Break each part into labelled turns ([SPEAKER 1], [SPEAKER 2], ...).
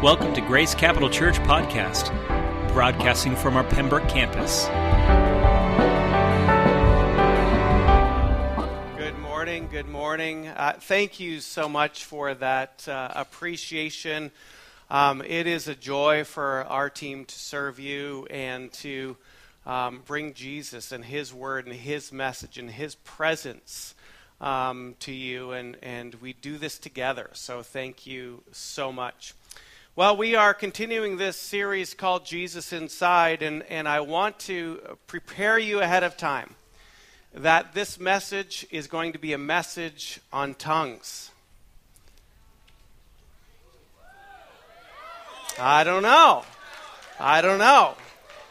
[SPEAKER 1] Welcome to Grace Capital Church Podcast, broadcasting from our Pembroke campus.
[SPEAKER 2] Good morning. Good morning. Uh, thank you so much for that uh, appreciation. Um, it is a joy for our team to serve you and to um, bring Jesus and His Word and His message and His presence um, to you. And, and we do this together. So thank you so much. Well, we are continuing this series called Jesus Inside, and, and I want to prepare you ahead of time that this message is going to be a message on tongues. I don't know. I don't know.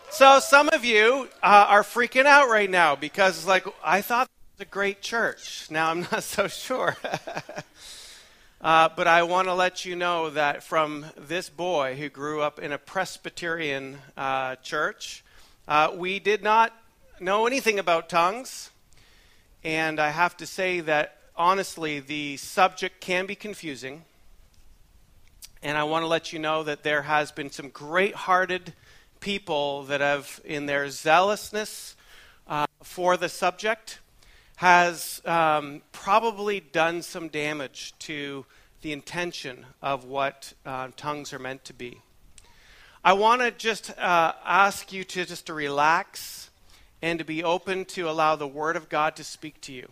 [SPEAKER 2] So, some of you uh, are freaking out right now because like, I thought it was a great church. Now I'm not so sure. Uh, but I want to let you know that from this boy who grew up in a Presbyterian uh, church, uh, we did not know anything about tongues. And I have to say that honestly, the subject can be confusing. And I want to let you know that there has been some great hearted people that have, in their zealousness uh, for the subject, has um, probably done some damage to the intention of what uh, tongues are meant to be. I want to just uh, ask you to just to relax and to be open to allow the Word of God to speak to you,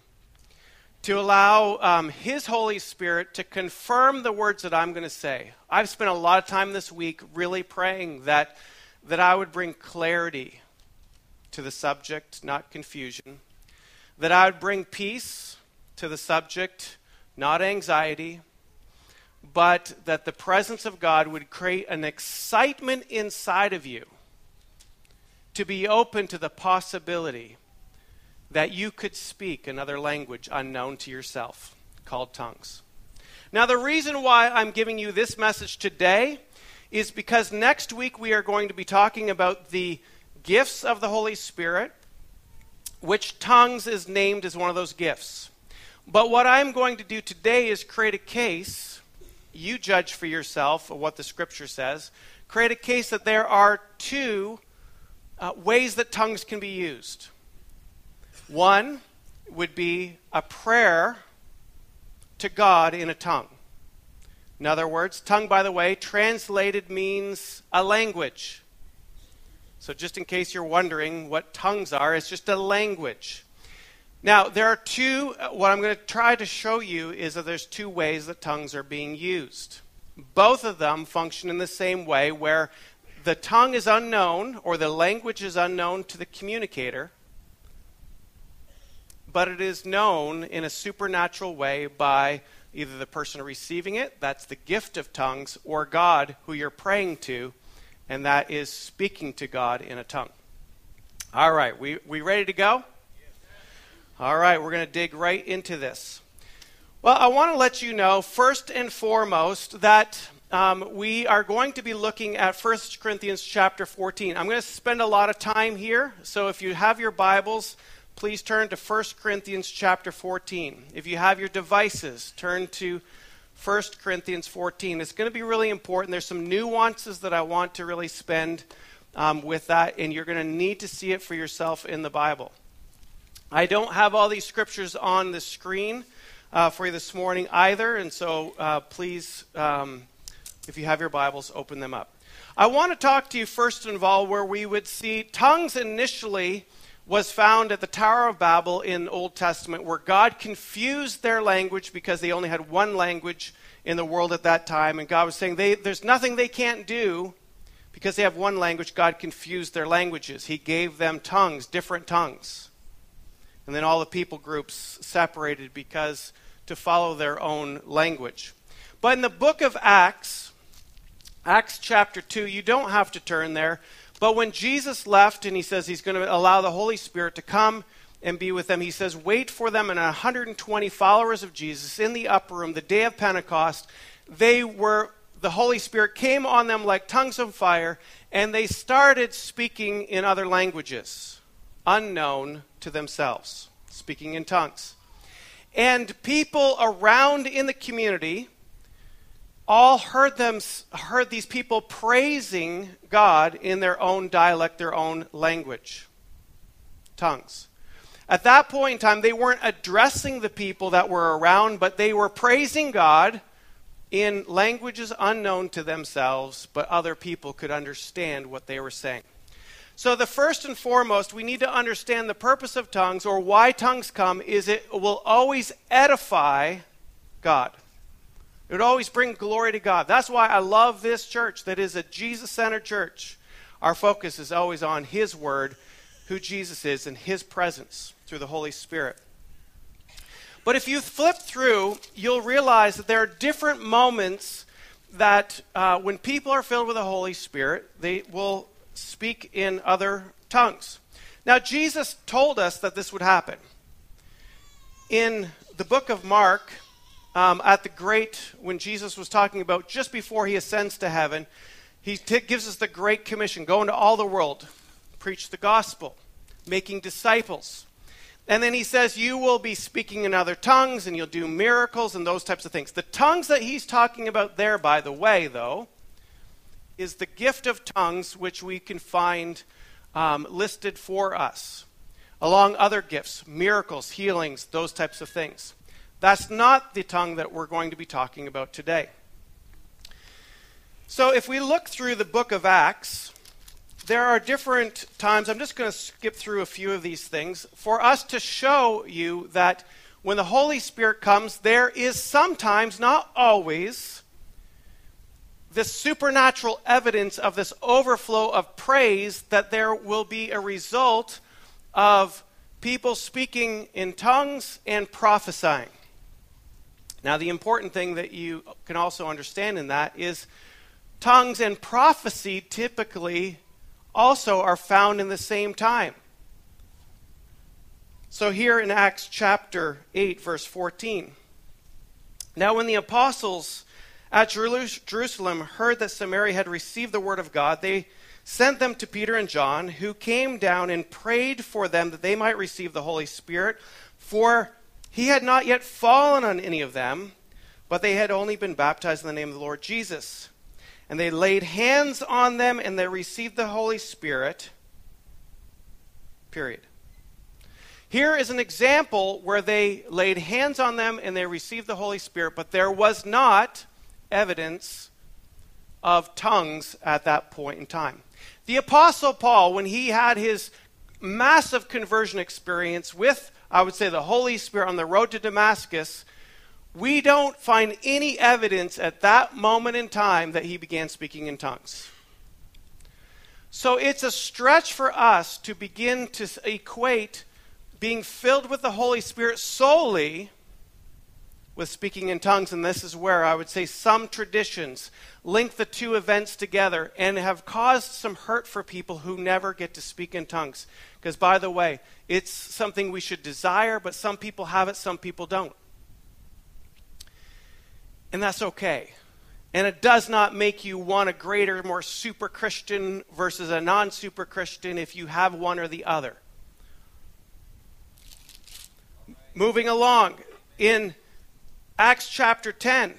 [SPEAKER 2] to allow um, His Holy Spirit to confirm the words that I'm going to say. I've spent a lot of time this week really praying that that I would bring clarity to the subject, not confusion that I would bring peace to the subject, not anxiety, but that the presence of God would create an excitement inside of you to be open to the possibility that you could speak another language unknown to yourself called tongues. Now, the reason why I'm giving you this message today is because next week we are going to be talking about the gifts of the Holy Spirit which tongues is named as one of those gifts. But what I'm going to do today is create a case. You judge for yourself what the scripture says. Create a case that there are two uh, ways that tongues can be used. One would be a prayer to God in a tongue. In other words, tongue, by the way, translated means a language. So, just in case you're wondering what tongues are, it's just a language. Now, there are two, uh, what I'm going to try to show you is that there's two ways that tongues are being used. Both of them function in the same way, where the tongue is unknown or the language is unknown to the communicator, but it is known in a supernatural way by either the person receiving it, that's the gift of tongues, or God, who you're praying to, and that is speaking to God in a tongue. All right, we, we ready to go? All right, we're going to dig right into this. Well, I want to let you know, first and foremost, that um, we are going to be looking at 1 Corinthians chapter 14. I'm going to spend a lot of time here, so if you have your Bibles, please turn to 1 Corinthians chapter 14. If you have your devices, turn to 1 Corinthians 14. It's going to be really important. There's some nuances that I want to really spend um, with that, and you're going to need to see it for yourself in the Bible. I don't have all these scriptures on the screen uh, for you this morning either, and so uh, please, um, if you have your Bibles, open them up. I want to talk to you first of all where we would see tongues initially was found at the Tower of Babel in Old Testament, where God confused their language because they only had one language in the world at that time. And God was saying, There's nothing they can't do because they have one language. God confused their languages. He gave them tongues, different tongues. And then all the people groups separated because to follow their own language. But in the book of Acts, Acts chapter 2, you don't have to turn there. But when Jesus left and he says he's going to allow the Holy Spirit to come and be with them, he says, Wait for them and 120 followers of Jesus in the upper room, the day of Pentecost. They were, the Holy Spirit came on them like tongues of fire, and they started speaking in other languages, unknown to themselves, speaking in tongues. And people around in the community all heard them heard these people praising God in their own dialect, their own language, tongues. At that point in time, they weren't addressing the people that were around, but they were praising God in languages unknown to themselves, but other people could understand what they were saying. So, the first and foremost, we need to understand the purpose of tongues or why tongues come is it will always edify God. It would always bring glory to God. That's why I love this church that is a Jesus centered church. Our focus is always on His Word, who Jesus is, and His presence through the Holy Spirit. But if you flip through, you'll realize that there are different moments that uh, when people are filled with the Holy Spirit, they will speak in other tongues. Now, Jesus told us that this would happen. In the book of Mark, um, at the great, when Jesus was talking about just before he ascends to heaven, he t- gives us the Great Commission go into all the world, preach the gospel, making disciples. And then he says, You will be speaking in other tongues and you'll do miracles and those types of things. The tongues that he's talking about there, by the way, though, is the gift of tongues which we can find um, listed for us, along other gifts, miracles, healings, those types of things. That's not the tongue that we're going to be talking about today. So if we look through the book of Acts, there are different times, I'm just going to skip through a few of these things, for us to show you that when the Holy Spirit comes, there is sometimes, not always, this supernatural evidence of this overflow of praise that there will be a result of people speaking in tongues and prophesying. Now, the important thing that you can also understand in that is tongues and prophecy typically also are found in the same time. So, here in Acts chapter 8, verse 14. Now, when the apostles at Jerusalem heard that Samaria had received the word of God, they sent them to Peter and John, who came down and prayed for them that they might receive the Holy Spirit, for he had not yet fallen on any of them, but they had only been baptized in the name of the Lord Jesus. And they laid hands on them and they received the Holy Spirit. Period. Here is an example where they laid hands on them and they received the Holy Spirit, but there was not evidence of tongues at that point in time. The Apostle Paul, when he had his massive conversion experience with, I would say, the Holy Spirit on the road to Damascus, we don't find any evidence at that moment in time that he began speaking in tongues. So it's a stretch for us to begin to equate being filled with the Holy Spirit solely with speaking in tongues, and this is where I would say some traditions link the two events together and have caused some hurt for people who never get to speak in tongues. Because, by the way, it's something we should desire, but some people have it, some people don't. And that's okay. And it does not make you one a greater, more super Christian versus a non super Christian if you have one or the other. Moving along, in Acts chapter 10.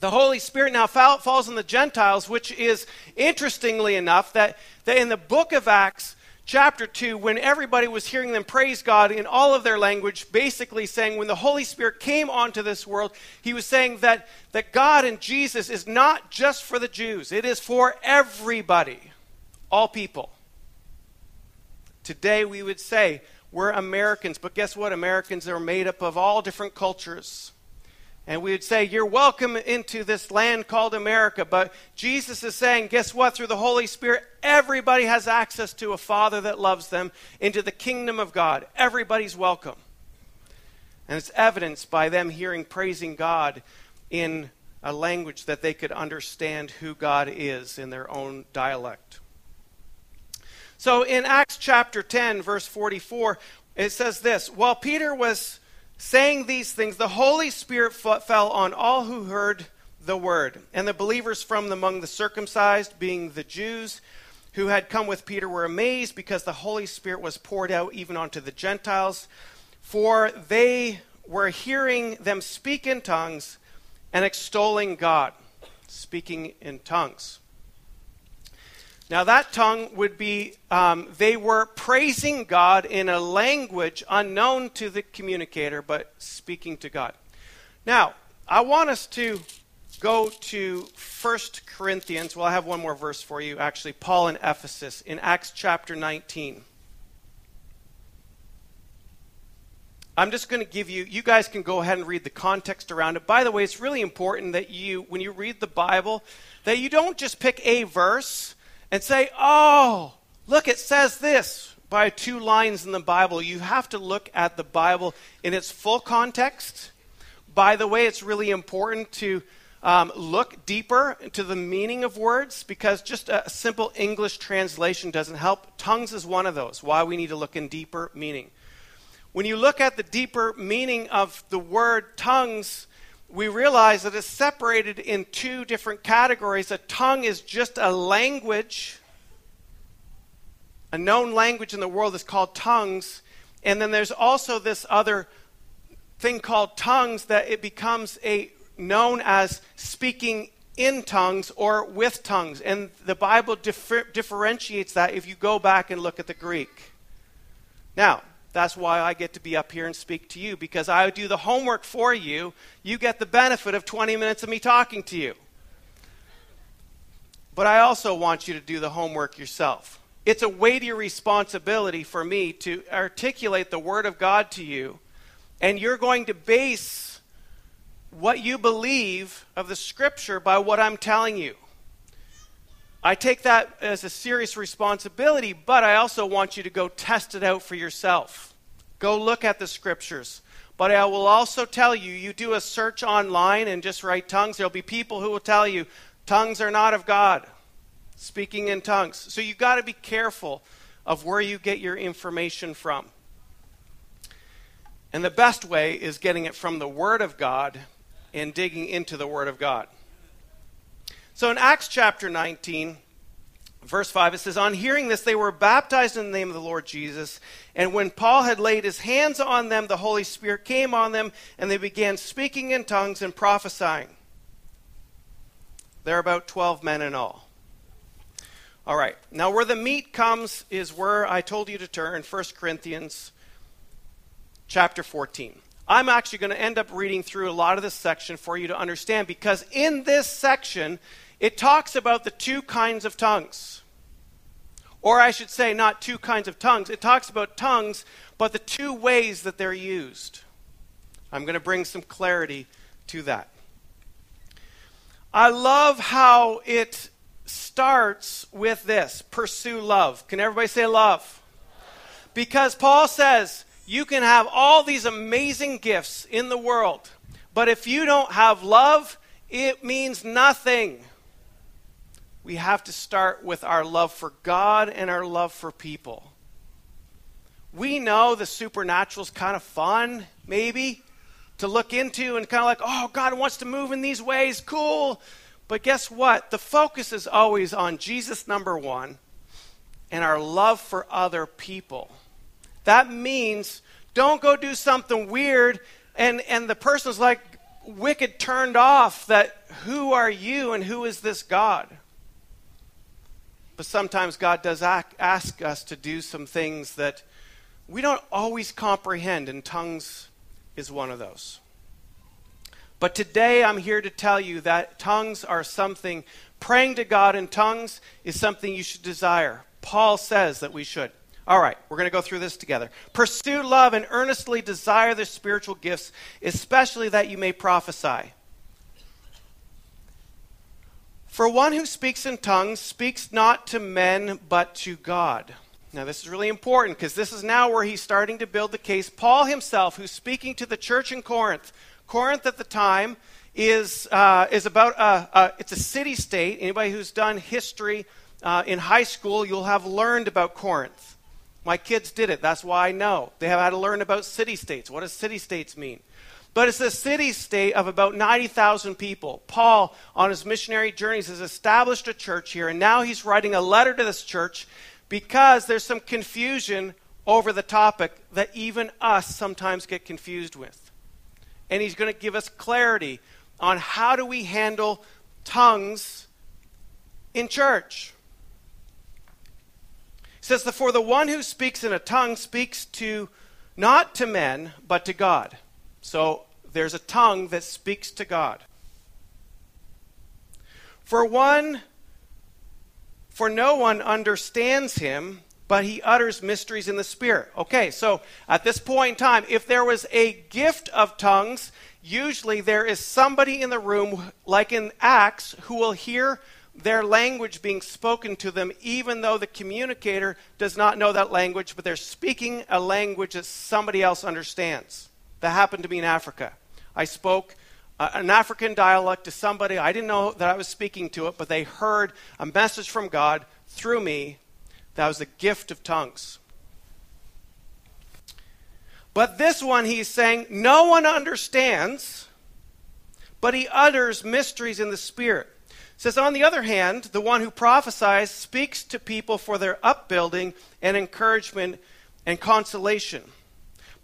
[SPEAKER 2] The Holy Spirit now falls on the Gentiles, which is interestingly enough that, that in the book of Acts, chapter 2, when everybody was hearing them praise God in all of their language, basically saying when the Holy Spirit came onto this world, he was saying that, that God and Jesus is not just for the Jews, it is for everybody, all people. Today we would say we're Americans, but guess what? Americans are made up of all different cultures. And we would say, You're welcome into this land called America. But Jesus is saying, Guess what? Through the Holy Spirit, everybody has access to a Father that loves them into the kingdom of God. Everybody's welcome. And it's evidenced by them hearing praising God in a language that they could understand who God is in their own dialect. So in Acts chapter 10, verse 44, it says this While Peter was saying these things, the Holy Spirit fell on all who heard the word. And the believers from among the circumcised, being the Jews who had come with Peter, were amazed because the Holy Spirit was poured out even onto the Gentiles. For they were hearing them speak in tongues and extolling God, speaking in tongues. Now, that tongue would be, um, they were praising God in a language unknown to the communicator, but speaking to God. Now, I want us to go to 1 Corinthians. Well, I have one more verse for you, actually. Paul in Ephesus in Acts chapter 19. I'm just going to give you, you guys can go ahead and read the context around it. By the way, it's really important that you, when you read the Bible, that you don't just pick a verse and say, oh, look, it says this by two lines in the Bible. You have to look at the Bible in its full context. By the way, it's really important to um, look deeper into the meaning of words because just a simple English translation doesn't help. Tongues is one of those, why we need to look in deeper meaning. When you look at the deeper meaning of the word tongues, we realize that it's separated in two different categories. A tongue is just a language, a known language in the world is called tongues. And then there's also this other thing called tongues that it becomes a known as speaking in tongues or with tongues. And the Bible differ, differentiates that if you go back and look at the Greek. Now, that's why I get to be up here and speak to you because I do the homework for you. You get the benefit of 20 minutes of me talking to you. But I also want you to do the homework yourself. It's a weighty responsibility for me to articulate the Word of God to you, and you're going to base what you believe of the Scripture by what I'm telling you. I take that as a serious responsibility, but I also want you to go test it out for yourself. Go look at the scriptures. But I will also tell you, you do a search online and just write tongues, there'll be people who will tell you tongues are not of God, speaking in tongues. So you've got to be careful of where you get your information from. And the best way is getting it from the Word of God and digging into the Word of God. So in Acts chapter 19, verse 5, it says, On hearing this, they were baptized in the name of the Lord Jesus. And when Paul had laid his hands on them, the Holy Spirit came on them, and they began speaking in tongues and prophesying. There are about 12 men in all. All right. Now, where the meat comes is where I told you to turn 1 Corinthians chapter 14. I'm actually going to end up reading through a lot of this section for you to understand because in this section, it talks about the two kinds of tongues. Or I should say, not two kinds of tongues. It talks about tongues, but the two ways that they're used. I'm going to bring some clarity to that. I love how it starts with this pursue love. Can everybody say love? Because Paul says you can have all these amazing gifts in the world, but if you don't have love, it means nothing we have to start with our love for God and our love for people. We know the supernatural is kind of fun, maybe, to look into and kind of like, oh, God wants to move in these ways, cool. But guess what? The focus is always on Jesus, number one, and our love for other people. That means don't go do something weird and, and the person's like wicked turned off that who are you and who is this God? But sometimes God does ask us to do some things that we don't always comprehend, and tongues is one of those. But today I'm here to tell you that tongues are something, praying to God in tongues is something you should desire. Paul says that we should. All right, we're going to go through this together. Pursue love and earnestly desire the spiritual gifts, especially that you may prophesy. For one who speaks in tongues speaks not to men, but to God. Now, this is really important because this is now where he's starting to build the case. Paul himself, who's speaking to the church in Corinth, Corinth at the time is, uh, is about, a, a, it's a city state. Anybody who's done history uh, in high school, you'll have learned about Corinth. My kids did it. That's why I know. They have had to learn about city states. What does city states mean? But it's a city state of about 90,000 people. Paul, on his missionary journeys, has established a church here, and now he's writing a letter to this church because there's some confusion over the topic that even us sometimes get confused with. And he's going to give us clarity on how do we handle tongues in church. It says, For the one who speaks in a tongue speaks to not to men, but to God. So there's a tongue that speaks to God. For one, for no one understands him, but he utters mysteries in the Spirit. Okay, so at this point in time, if there was a gift of tongues, usually there is somebody in the room, like in Acts, who will hear their language being spoken to them, even though the communicator does not know that language, but they're speaking a language that somebody else understands. That happened to me in Africa. I spoke uh, an African dialect to somebody. I didn't know that I was speaking to it, but they heard a message from God through me. That was the gift of tongues. But this one, he's saying, no one understands, but he utters mysteries in the Spirit. says, on the other hand, the one who prophesies speaks to people for their upbuilding and encouragement and consolation.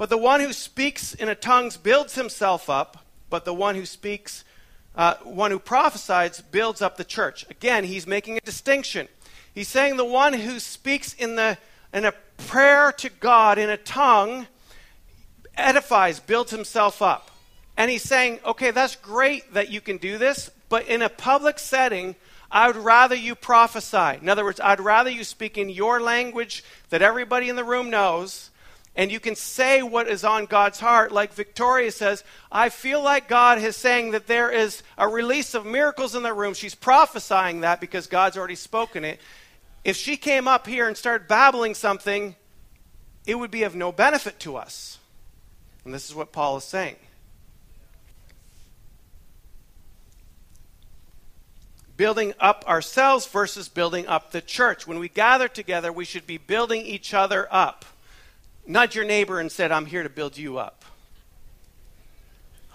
[SPEAKER 2] But the one who speaks in a tongues builds himself up but the one who speaks, uh, one who prophesies, builds up the church. Again, he's making a distinction. He's saying the one who speaks in, the, in a prayer to God in a tongue edifies, builds himself up. And he's saying, okay, that's great that you can do this, but in a public setting, I would rather you prophesy. In other words, I'd rather you speak in your language that everybody in the room knows and you can say what is on God's heart. Like Victoria says, I feel like God is saying that there is a release of miracles in the room. She's prophesying that because God's already spoken it. If she came up here and started babbling something, it would be of no benefit to us. And this is what Paul is saying. Building up ourselves versus building up the church. When we gather together, we should be building each other up nudge your neighbor and said, I'm here to build you up.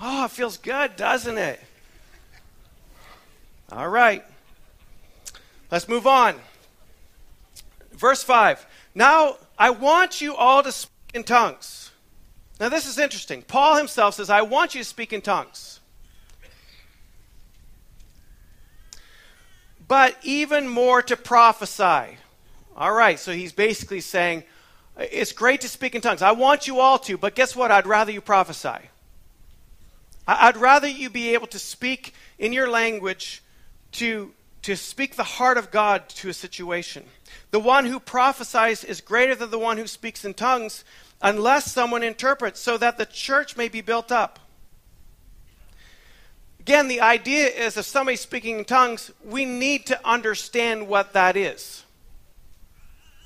[SPEAKER 2] Oh, it feels good, doesn't it? All right. Let's move on. Verse 5. Now, I want you all to speak in tongues. Now, this is interesting. Paul himself says, I want you to speak in tongues. But even more to prophesy. All right, so he's basically saying, it's great to speak in tongues. I want you all to, but guess what? I'd rather you prophesy. I'd rather you be able to speak in your language to, to speak the heart of God to a situation. The one who prophesies is greater than the one who speaks in tongues unless someone interprets so that the church may be built up. Again, the idea is if somebody's speaking in tongues, we need to understand what that is.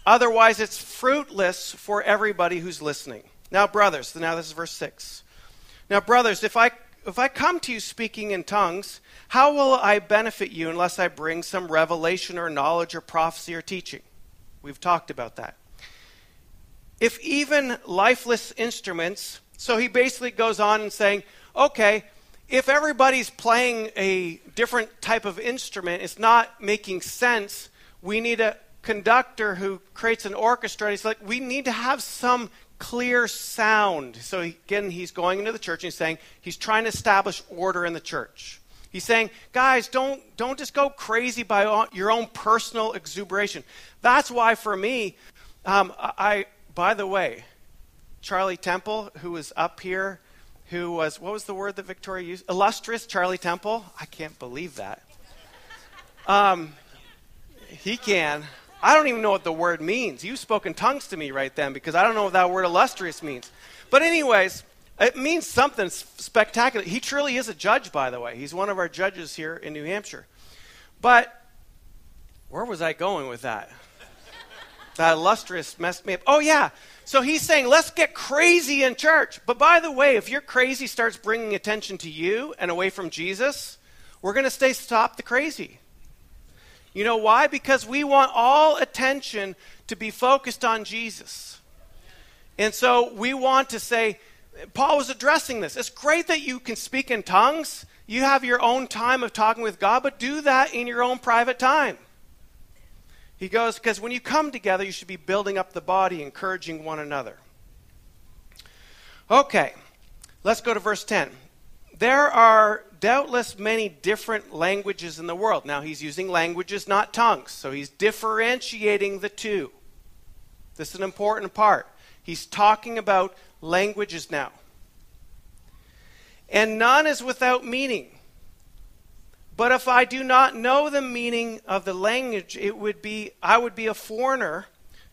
[SPEAKER 2] Otherwise, it's fruitless for everybody who's listening. Now, brothers, now this is verse 6. Now, brothers, if I, if I come to you speaking in tongues, how will I benefit you unless I bring some revelation or knowledge or prophecy or teaching? We've talked about that. If even lifeless instruments, so he basically goes on and saying, okay, if everybody's playing a different type of instrument, it's not making sense. We need a conductor who creates an orchestra, And he's like, we need to have some clear sound. So again, he's going into the church and he's saying he's trying to establish order in the church. He's saying, guys, don't don't just go crazy by your own personal exuberation. That's why, for me, um, I by the way, Charlie Temple, who was up here, who was what was the word that Victoria used? Illustrious Charlie Temple. I can't believe that. Um, he can. I don't even know what the word means. You spoke in tongues to me right then because I don't know what that word illustrious means. But, anyways, it means something spectacular. He truly is a judge, by the way. He's one of our judges here in New Hampshire. But where was I going with that? that illustrious messed me up. Oh, yeah. So he's saying, let's get crazy in church. But by the way, if your crazy starts bringing attention to you and away from Jesus, we're going to stay stop the crazy. You know why? Because we want all attention to be focused on Jesus. And so we want to say, Paul was addressing this. It's great that you can speak in tongues. You have your own time of talking with God, but do that in your own private time. He goes, because when you come together, you should be building up the body, encouraging one another. Okay, let's go to verse 10. There are doubtless many different languages in the world. Now, he's using languages, not tongues. So he's differentiating the two. This is an important part. He's talking about languages now. And none is without meaning. But if I do not know the meaning of the language, it would be I would be a foreigner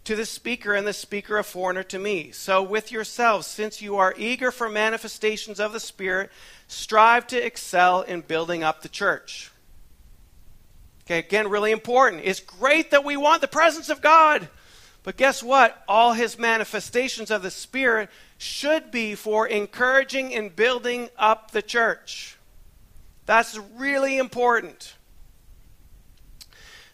[SPEAKER 2] to the speaker and the speaker a foreigner to me. So with yourselves, since you are eager for manifestations of the Spirit, strive to excel in building up the church. Okay, again, really important. It's great that we want the presence of God. But guess what? All his manifestations of the Spirit should be for encouraging and building up the church. That's really important.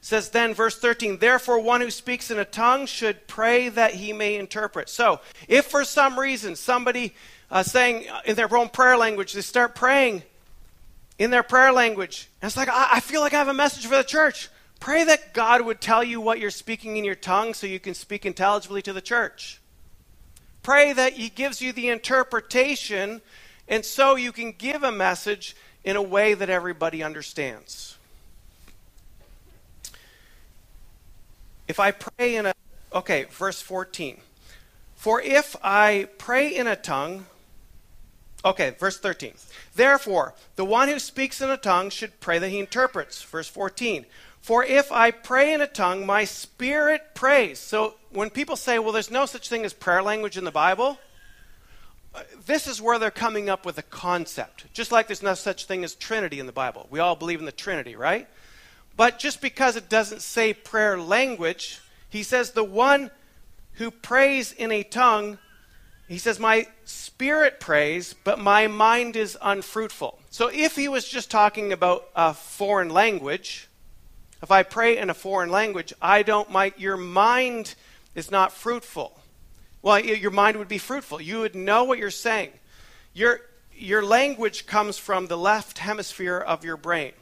[SPEAKER 2] Says then, verse 13, therefore, one who speaks in a tongue should pray that he may interpret. So, if for some reason somebody uh, saying in their own prayer language, they start praying in their prayer language, and it's like, I, I feel like I have a message for the church. Pray that God would tell you what you're speaking in your tongue so you can speak intelligibly to the church. Pray that He gives you the interpretation, and so you can give a message in a way that everybody understands. If I pray in a, okay, verse 14. For if I pray in a tongue, okay, verse 13. Therefore, the one who speaks in a tongue should pray that he interprets. Verse 14. For if I pray in a tongue, my spirit prays. So when people say, well, there's no such thing as prayer language in the Bible, uh, this is where they're coming up with a concept. Just like there's no such thing as Trinity in the Bible. We all believe in the Trinity, right? But just because it doesn't say prayer language, he says the one who prays in a tongue, he says, My spirit prays, but my mind is unfruitful. So if he was just talking about a foreign language, if I pray in a foreign language, I don't my your mind is not fruitful. Well, your mind would be fruitful. You would know what you're saying. Your, your language comes from the left hemisphere of your brain.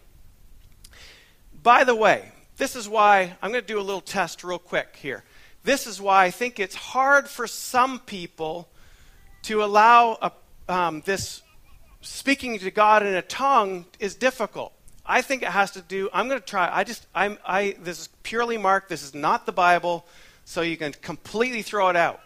[SPEAKER 2] By the way, this is why I'm going to do a little test real quick here. This is why I think it's hard for some people to allow a, um, this speaking to God in a tongue is difficult. I think it has to do. I'm going to try. I just. I'm. I. This is purely Mark. This is not the Bible, so you can completely throw it out.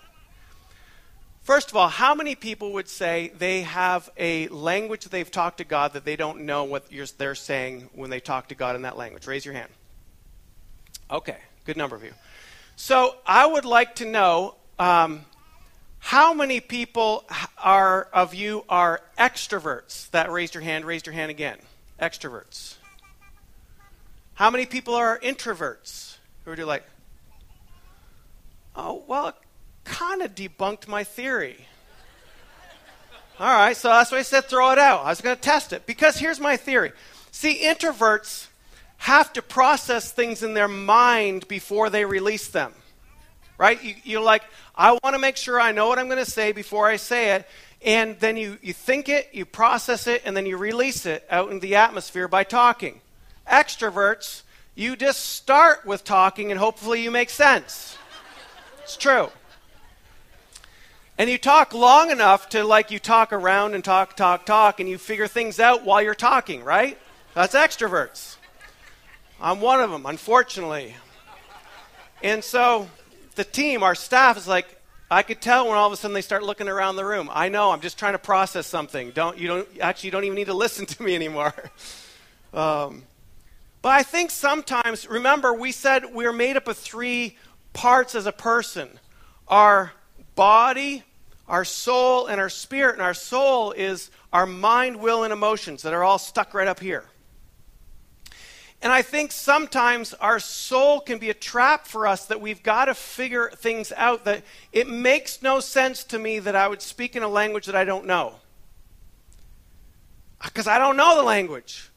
[SPEAKER 2] First of all, how many people would say they have a language they've talked to God that they don't know what they're saying when they talk to God in that language? Raise your hand. Okay, good number of you. So I would like to know um, how many people are of you are extroverts? That raised your hand. Raised your hand again. Extroverts. How many people are introverts? Who are you like? Oh well, kind of debunked my theory. All right, so that's why I said throw it out. I was going to test it because here's my theory. See, introverts have to process things in their mind before they release them. Right? You, you're like, I want to make sure I know what I'm going to say before I say it. And then you, you think it, you process it, and then you release it out in the atmosphere by talking. Extroverts, you just start with talking and hopefully you make sense. It's true. And you talk long enough to like you talk around and talk, talk, talk, and you figure things out while you're talking, right? That's extroverts. I'm one of them, unfortunately. And so the team, our staff, is like, I could tell when all of a sudden they start looking around the room. I know, I'm just trying to process something. Don't you don't actually you don't even need to listen to me anymore. Um, but I think sometimes, remember, we said we're made up of three parts as a person. Our body, our soul, and our spirit. And our soul is our mind, will, and emotions that are all stuck right up here. And I think sometimes our soul can be a trap for us that we've got to figure things out that it makes no sense to me that I would speak in a language that I don't know. Because I don't know the language.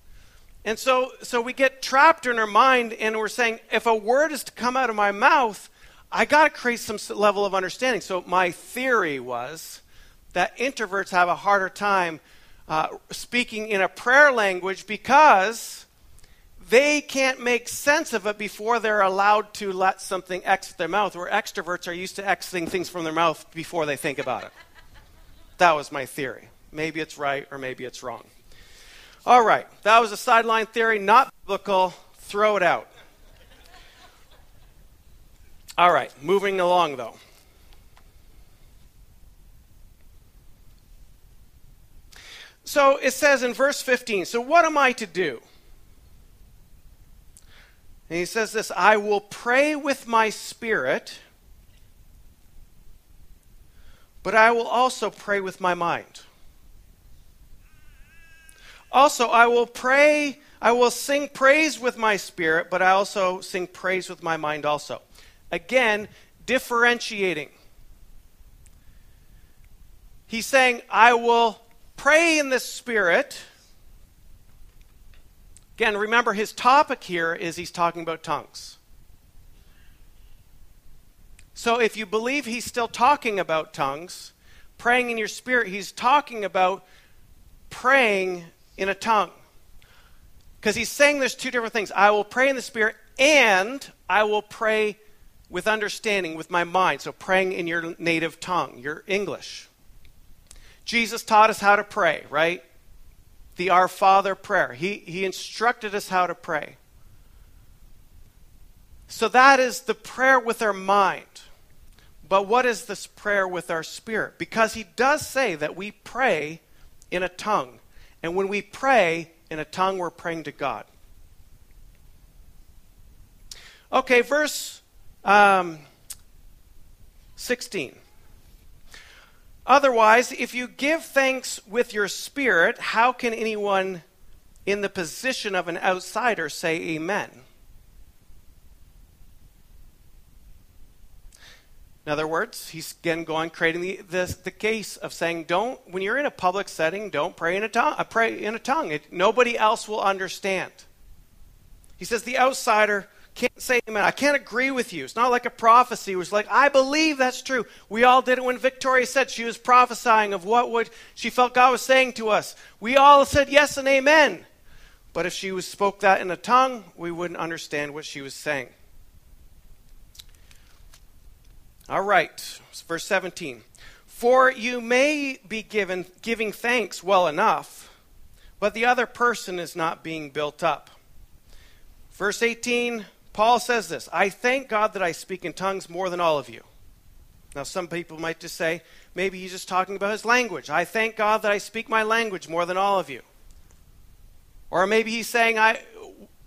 [SPEAKER 2] And so, so we get trapped in our mind and we're saying, if a word is to come out of my mouth, I got to create some level of understanding. So my theory was that introverts have a harder time uh, speaking in a prayer language because they can't make sense of it before they're allowed to let something exit their mouth, where extroverts are used to exiting things from their mouth before they think about it. That was my theory. Maybe it's right or maybe it's wrong. All right, that was a sideline theory, not biblical. Throw it out. All right, moving along though. So it says in verse 15, so what am I to do? And he says this I will pray with my spirit, but I will also pray with my mind. Also, I will pray, I will sing praise with my spirit, but I also sing praise with my mind also. Again, differentiating. He's saying, I will pray in the spirit Again, remember his topic here is he's talking about tongues. So if you believe he's still talking about tongues, praying in your spirit, he's talking about praying in a tongue. Because he's saying there's two different things. I will pray in the spirit and I will pray with understanding, with my mind. So praying in your native tongue, your English. Jesus taught us how to pray, right? the Our Father prayer. He, he instructed us how to pray. So that is the prayer with our mind. But what is this prayer with our spirit? Because he does say that we pray in a tongue. And when we pray in a tongue, we're praying to God. Okay, verse um, 16. Otherwise, if you give thanks with your spirit, how can anyone in the position of an outsider say amen? In other words, he's again going creating the, the, the, case of saying, don't when you're in a public setting, don't pray in a tongue. Uh, pray in a tongue. It, nobody else will understand. He says the outsider can't say amen. I can't agree with you. It's not like a prophecy. It was like, I believe that's true. We all did it when Victoria said she was prophesying of what would she felt God was saying to us. We all said yes and amen. But if she was spoke that in a tongue, we wouldn't understand what she was saying. All right, verse 17. For you may be given giving thanks well enough, but the other person is not being built up. Verse 18 Paul says this I thank God that I speak in tongues more than all of you. Now, some people might just say, maybe he's just talking about his language. I thank God that I speak my language more than all of you. Or maybe he's saying, I,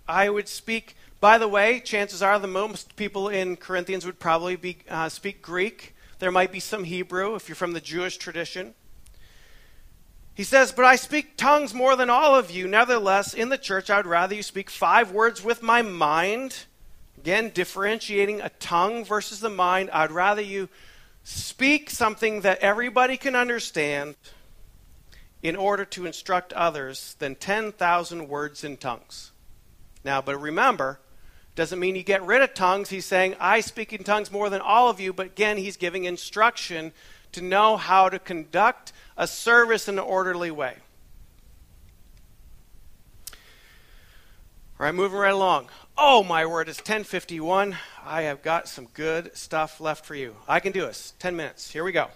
[SPEAKER 2] I would speak, by the way, chances are the most people in Corinthians would probably be, uh, speak Greek. There might be some Hebrew if you're from the Jewish tradition. He says, But I speak tongues more than all of you. Nevertheless, in the church, I would rather you speak five words with my mind Again, differentiating a tongue versus the mind. I'd rather you speak something that everybody can understand in order to instruct others than 10,000 words in tongues. Now, but remember, doesn't mean you get rid of tongues. He's saying, I speak in tongues more than all of you, but again, he's giving instruction to know how to conduct a service in an orderly way. All right, moving right along. Oh, my word, it's 1051. I have got some good stuff left for you. I can do this. 10 minutes. Here we go.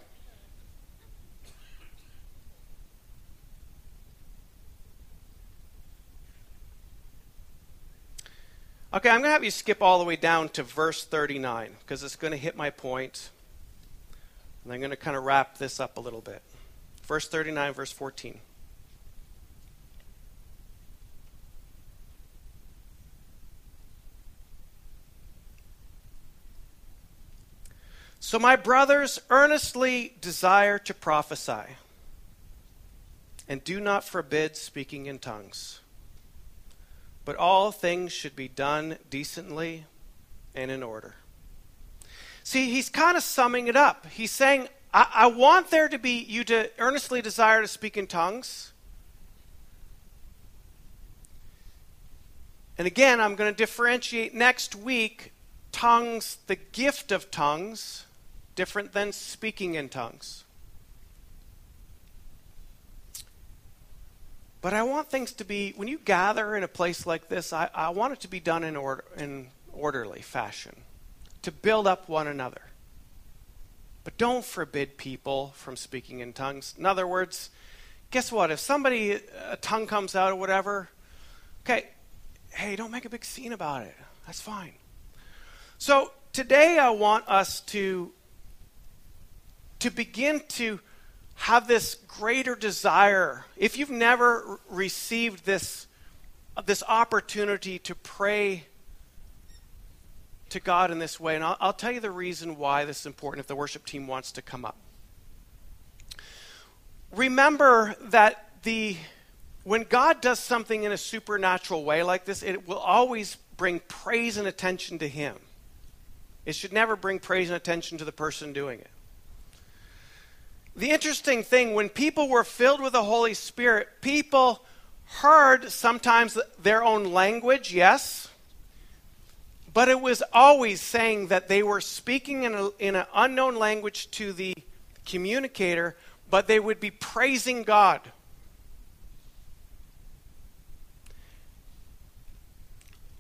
[SPEAKER 2] Okay, I'm going to have you skip all the way down to verse 39 because it's going to hit my point. And I'm going to kind of wrap this up a little bit. Verse 39, verse 14. So, my brothers, earnestly desire to prophesy, and do not forbid speaking in tongues. But all things should be done decently and in order. See, he's kind of summing it up. He's saying, I, I want there to be you to earnestly desire to speak in tongues. And again, I'm going to differentiate next week tongues, the gift of tongues, different than speaking in tongues. But I want things to be, when you gather in a place like this, I, I want it to be done in, order, in orderly fashion, to build up one another. But don't forbid people from speaking in tongues. In other words, guess what? If somebody, a tongue comes out or whatever, okay, hey, don't make a big scene about it. That's fine. So today I want us to, to begin to have this greater desire. If you've never received this, this opportunity to pray to God in this way, and I'll, I'll tell you the reason why this is important if the worship team wants to come up. Remember that the when God does something in a supernatural way like this, it will always bring praise and attention to Him. It should never bring praise and attention to the person doing it. The interesting thing, when people were filled with the Holy Spirit, people heard sometimes their own language, yes, but it was always saying that they were speaking in, a, in an unknown language to the communicator, but they would be praising God.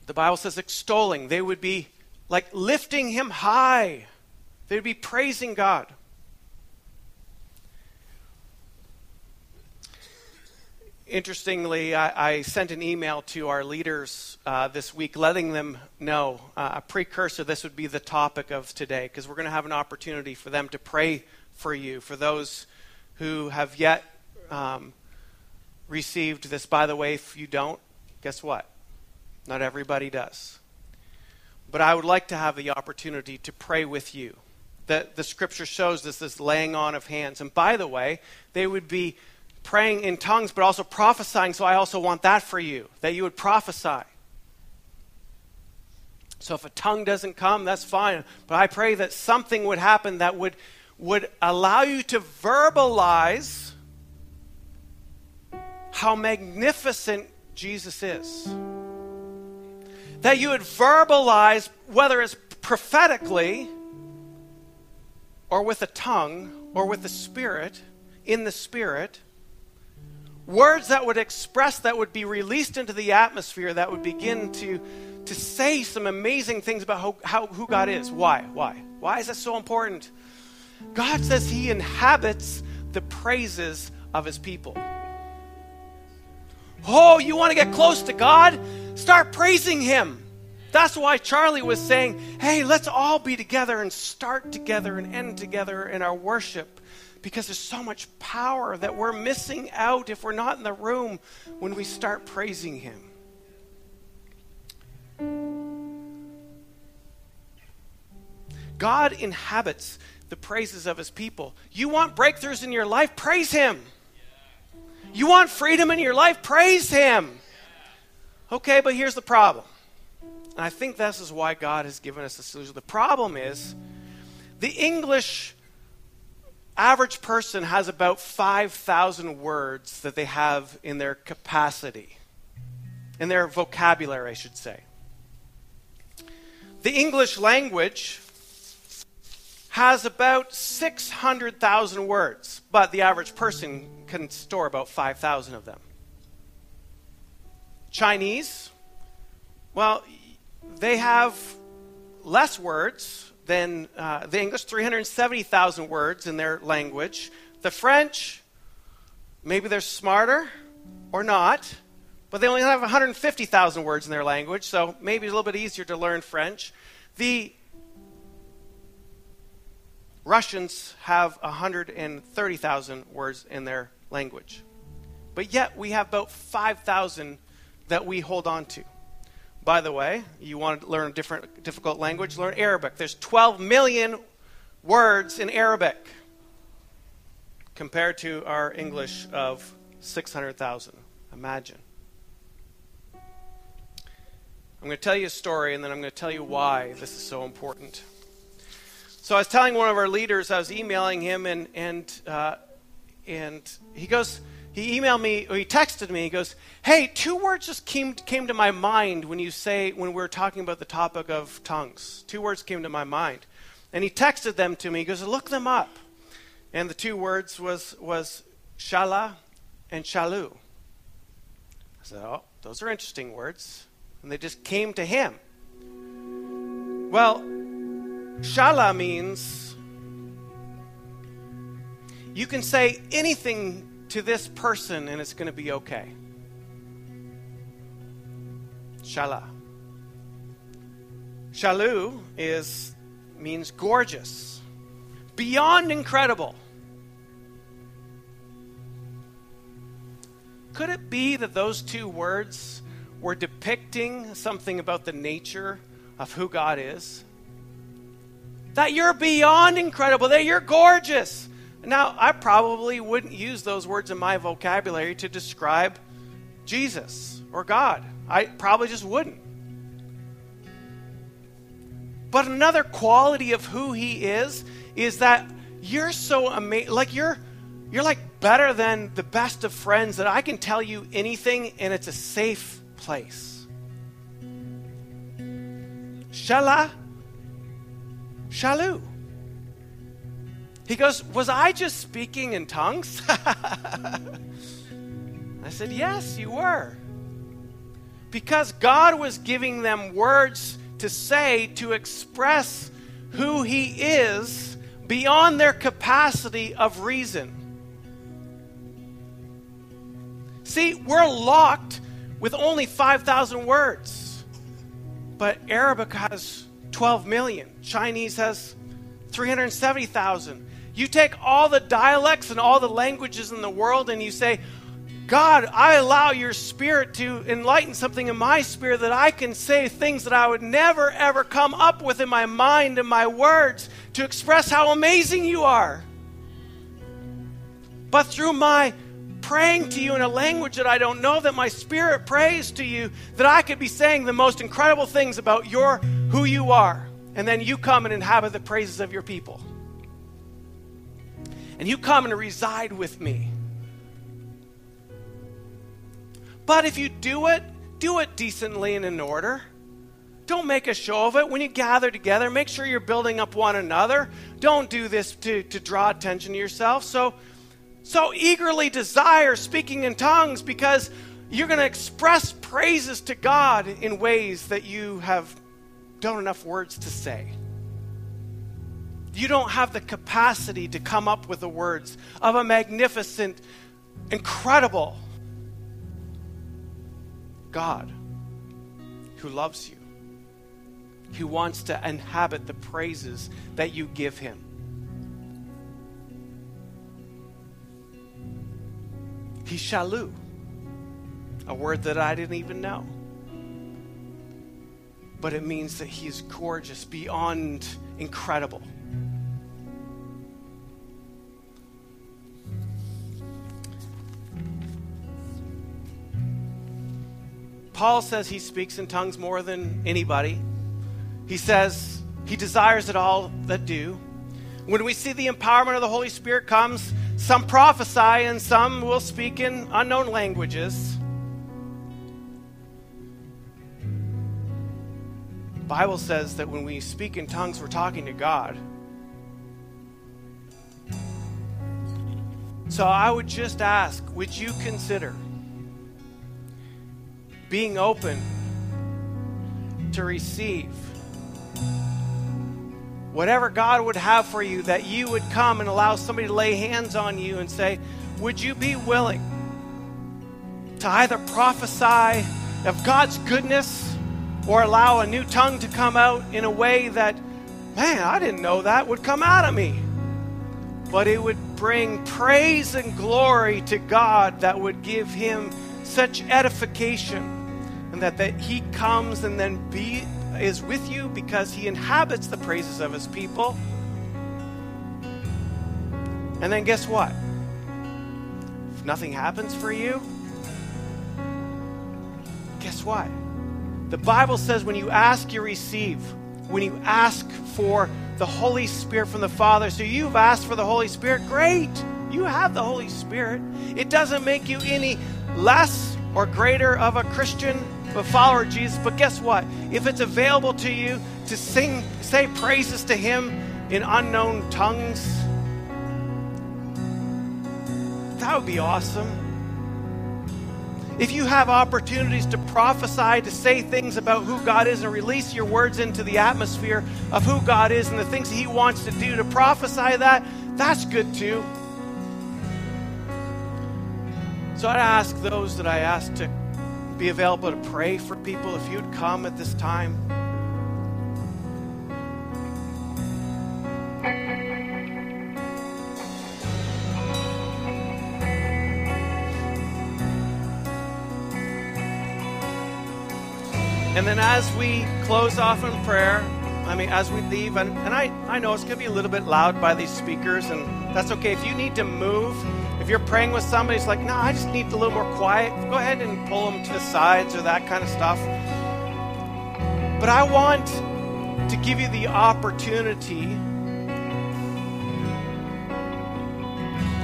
[SPEAKER 2] The Bible says extolling. They would be like lifting him high. They would be praising God. Interestingly, I, I, sent an email to our leaders uh, this week letting them know uh, a precursor. This would be the topic of today because we're going to have an opportunity for them to pray for you, for those who have yet um, received this. By the way, if you don't, guess what? Not everybody does. But I would like to have the opportunity to pray with you. The, the scripture shows this, this laying on of hands. And by the way, they would be praying in tongues, but also prophesying. So I also want that for you, that you would prophesy. So if a tongue doesn't come, that's fine. But I pray that something would happen that would, would allow you to verbalize how magnificent Jesus is that you would verbalize, whether it's prophetically or with a tongue or with the Spirit, in the Spirit, words that would express, that would be released into the atmosphere, that would begin to, to say some amazing things about how, how, who God is. Why? Why? Why is that so important? God says He inhabits the praises of His people. Oh, you want to get close to God? Start praising Him. That's why Charlie was saying, hey, let's all be together and start together and end together in our worship because there's so much power that we're missing out if we're not in the room when we start praising Him. God inhabits the praises of His people. You want breakthroughs in your life? Praise Him. You want freedom in your life? Praise Him. Okay, but here's the problem. And I think this is why God has given us the solution. The problem is the English average person has about 5,000 words that they have in their capacity, in their vocabulary, I should say. The English language has about 600,000 words, but the average person can store about 5,000 of them. Chinese, well, they have less words than uh, the English, 370,000 words in their language. The French, maybe they're smarter or not, but they only have 150,000 words in their language, so maybe it's a little bit easier to learn French. The Russians have 130,000 words in their language. But yet we have about 5,000 that we hold on to. By the way, you want to learn a different difficult language, learn Arabic. There's 12 million words in Arabic compared to our English of 600,000. Imagine. I'm going to tell you a story and then I'm going to tell you why this is so important. So I was telling one of our leaders, I was emailing him, and and uh, and he goes, he emailed me, or he texted me. He goes, "Hey, two words just came came to my mind when you say when we were talking about the topic of tongues. Two words came to my mind, and he texted them to me. He goes, look them up, and the two words was was shala and shalu. I said, oh, those are interesting words, and they just came to him. Well, shala means you can say anything to this person and it's going to be okay. Shala. Shalu is means gorgeous, beyond incredible. Could it be that those two words were depicting something about the nature of who God is? That you're beyond incredible, that you're gorgeous. Now, I probably wouldn't use those words in my vocabulary to describe Jesus or God. I probably just wouldn't. But another quality of who he is is that you're so amazing. Like you're, you're like better than the best of friends that I can tell you anything and it's a safe place. Shala, shalu. He goes, Was I just speaking in tongues? I said, Yes, you were. Because God was giving them words to say to express who He is beyond their capacity of reason. See, we're locked with only 5,000 words, but Arabic has 12 million, Chinese has 370,000. You take all the dialects and all the languages in the world and you say, God, I allow your spirit to enlighten something in my spirit that I can say things that I would never ever come up with in my mind and my words to express how amazing you are. But through my praying to you in a language that I don't know, that my spirit prays to you, that I could be saying the most incredible things about your who you are. And then you come and inhabit the praises of your people and you come and reside with me. But if you do it, do it decently and in order. Don't make a show of it. When you gather together, make sure you're building up one another. Don't do this to, to draw attention to yourself. So, so eagerly desire speaking in tongues because you're going to express praises to God in ways that you have don't enough words to say you don't have the capacity to come up with the words of a magnificent, incredible God who loves you, who wants to inhabit the praises that you give him. He shalu, a word that I didn't even know. But it means that he is gorgeous, beyond incredible. Paul says he speaks in tongues more than anybody. He says he desires it all that do. When we see the empowerment of the Holy Spirit comes, some prophesy and some will speak in unknown languages. The Bible says that when we speak in tongues, we're talking to God. So I would just ask, would you consider being open to receive whatever God would have for you, that you would come and allow somebody to lay hands on you and say, Would you be willing to either prophesy of God's goodness or allow a new tongue to come out in a way that, man, I didn't know that would come out of me? But it would bring praise and glory to God that would give him such edification and that, that he comes and then be is with you because he inhabits the praises of his people. And then guess what? If nothing happens for you, guess what? The Bible says when you ask, you receive. When you ask for the Holy Spirit from the Father, so you've asked for the Holy Spirit, great. You have the Holy Spirit. It doesn't make you any less or greater of a Christian a follower of Jesus. But guess what? If it's available to you to sing, say praises to Him in unknown tongues, that would be awesome. If you have opportunities to prophesy, to say things about who God is, and release your words into the atmosphere of who God is and the things He wants to do, to prophesy that, that's good too. So I'd ask those that I asked to be available to pray for people if you'd come at this time. And then as we close off in prayer, I mean, as we leave, and, and I, I know it's going to be a little bit loud by these speakers, and that's okay. If you need to move, if you're praying with somebody, it's like, no, I just need a little more quiet, go ahead and pull them to the sides or that kind of stuff. But I want to give you the opportunity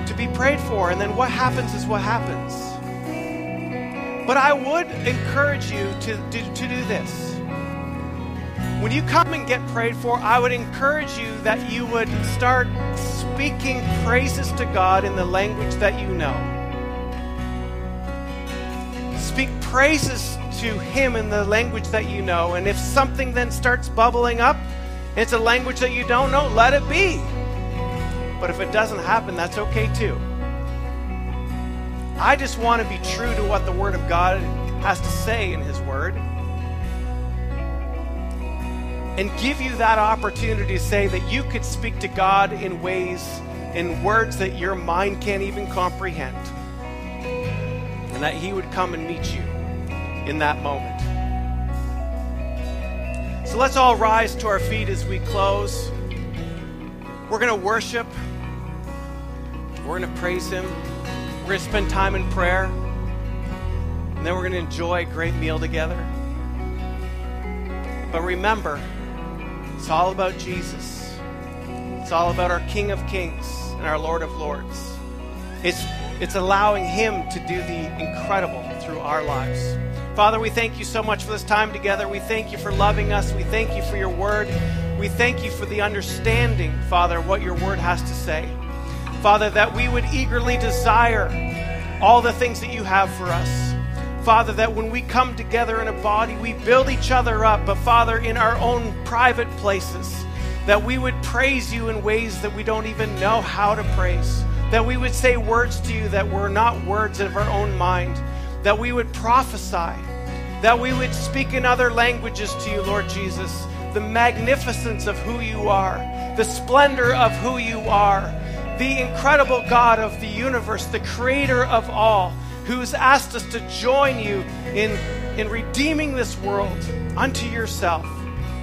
[SPEAKER 2] to be prayed for, and then what happens is what happens. But I would encourage you to, to, to do this. When you come and get prayed for, I would encourage you that you would start speaking praises to God in the language that you know. Speak praises to Him in the language that you know. And if something then starts bubbling up, it's a language that you don't know, let it be. But if it doesn't happen, that's okay too. I just want to be true to what the Word of God has to say in His Word and give you that opportunity to say that you could speak to God in ways, in words that your mind can't even comprehend. And that He would come and meet you in that moment. So let's all rise to our feet as we close. We're going to worship, we're going to praise Him. We're going to spend time in prayer. And then we're going to enjoy a great meal together. But remember, it's all about Jesus. It's all about our King of Kings and our Lord of Lords. It's, it's allowing Him to do the incredible through our lives. Father, we thank you so much for this time together. We thank you for loving us. We thank you for your word. We thank you for the understanding, Father, what your word has to say. Father, that we would eagerly desire all the things that you have for us. Father, that when we come together in a body, we build each other up, but Father, in our own private places, that we would praise you in ways that we don't even know how to praise. That we would say words to you that were not words of our own mind. That we would prophesy. That we would speak in other languages to you, Lord Jesus. The magnificence of who you are, the splendor of who you are the incredible God of the universe, the creator of all, who's asked us to join you in, in redeeming this world unto yourself.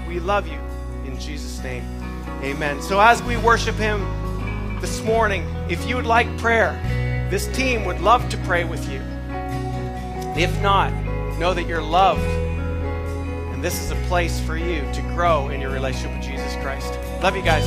[SPEAKER 2] We love you in Jesus' name. Amen. So as we worship him this morning, if you would like prayer, this team would love to pray with you. If not, know that you're loved. And this is a place for you to grow in your relationship with Jesus Christ. Love you guys.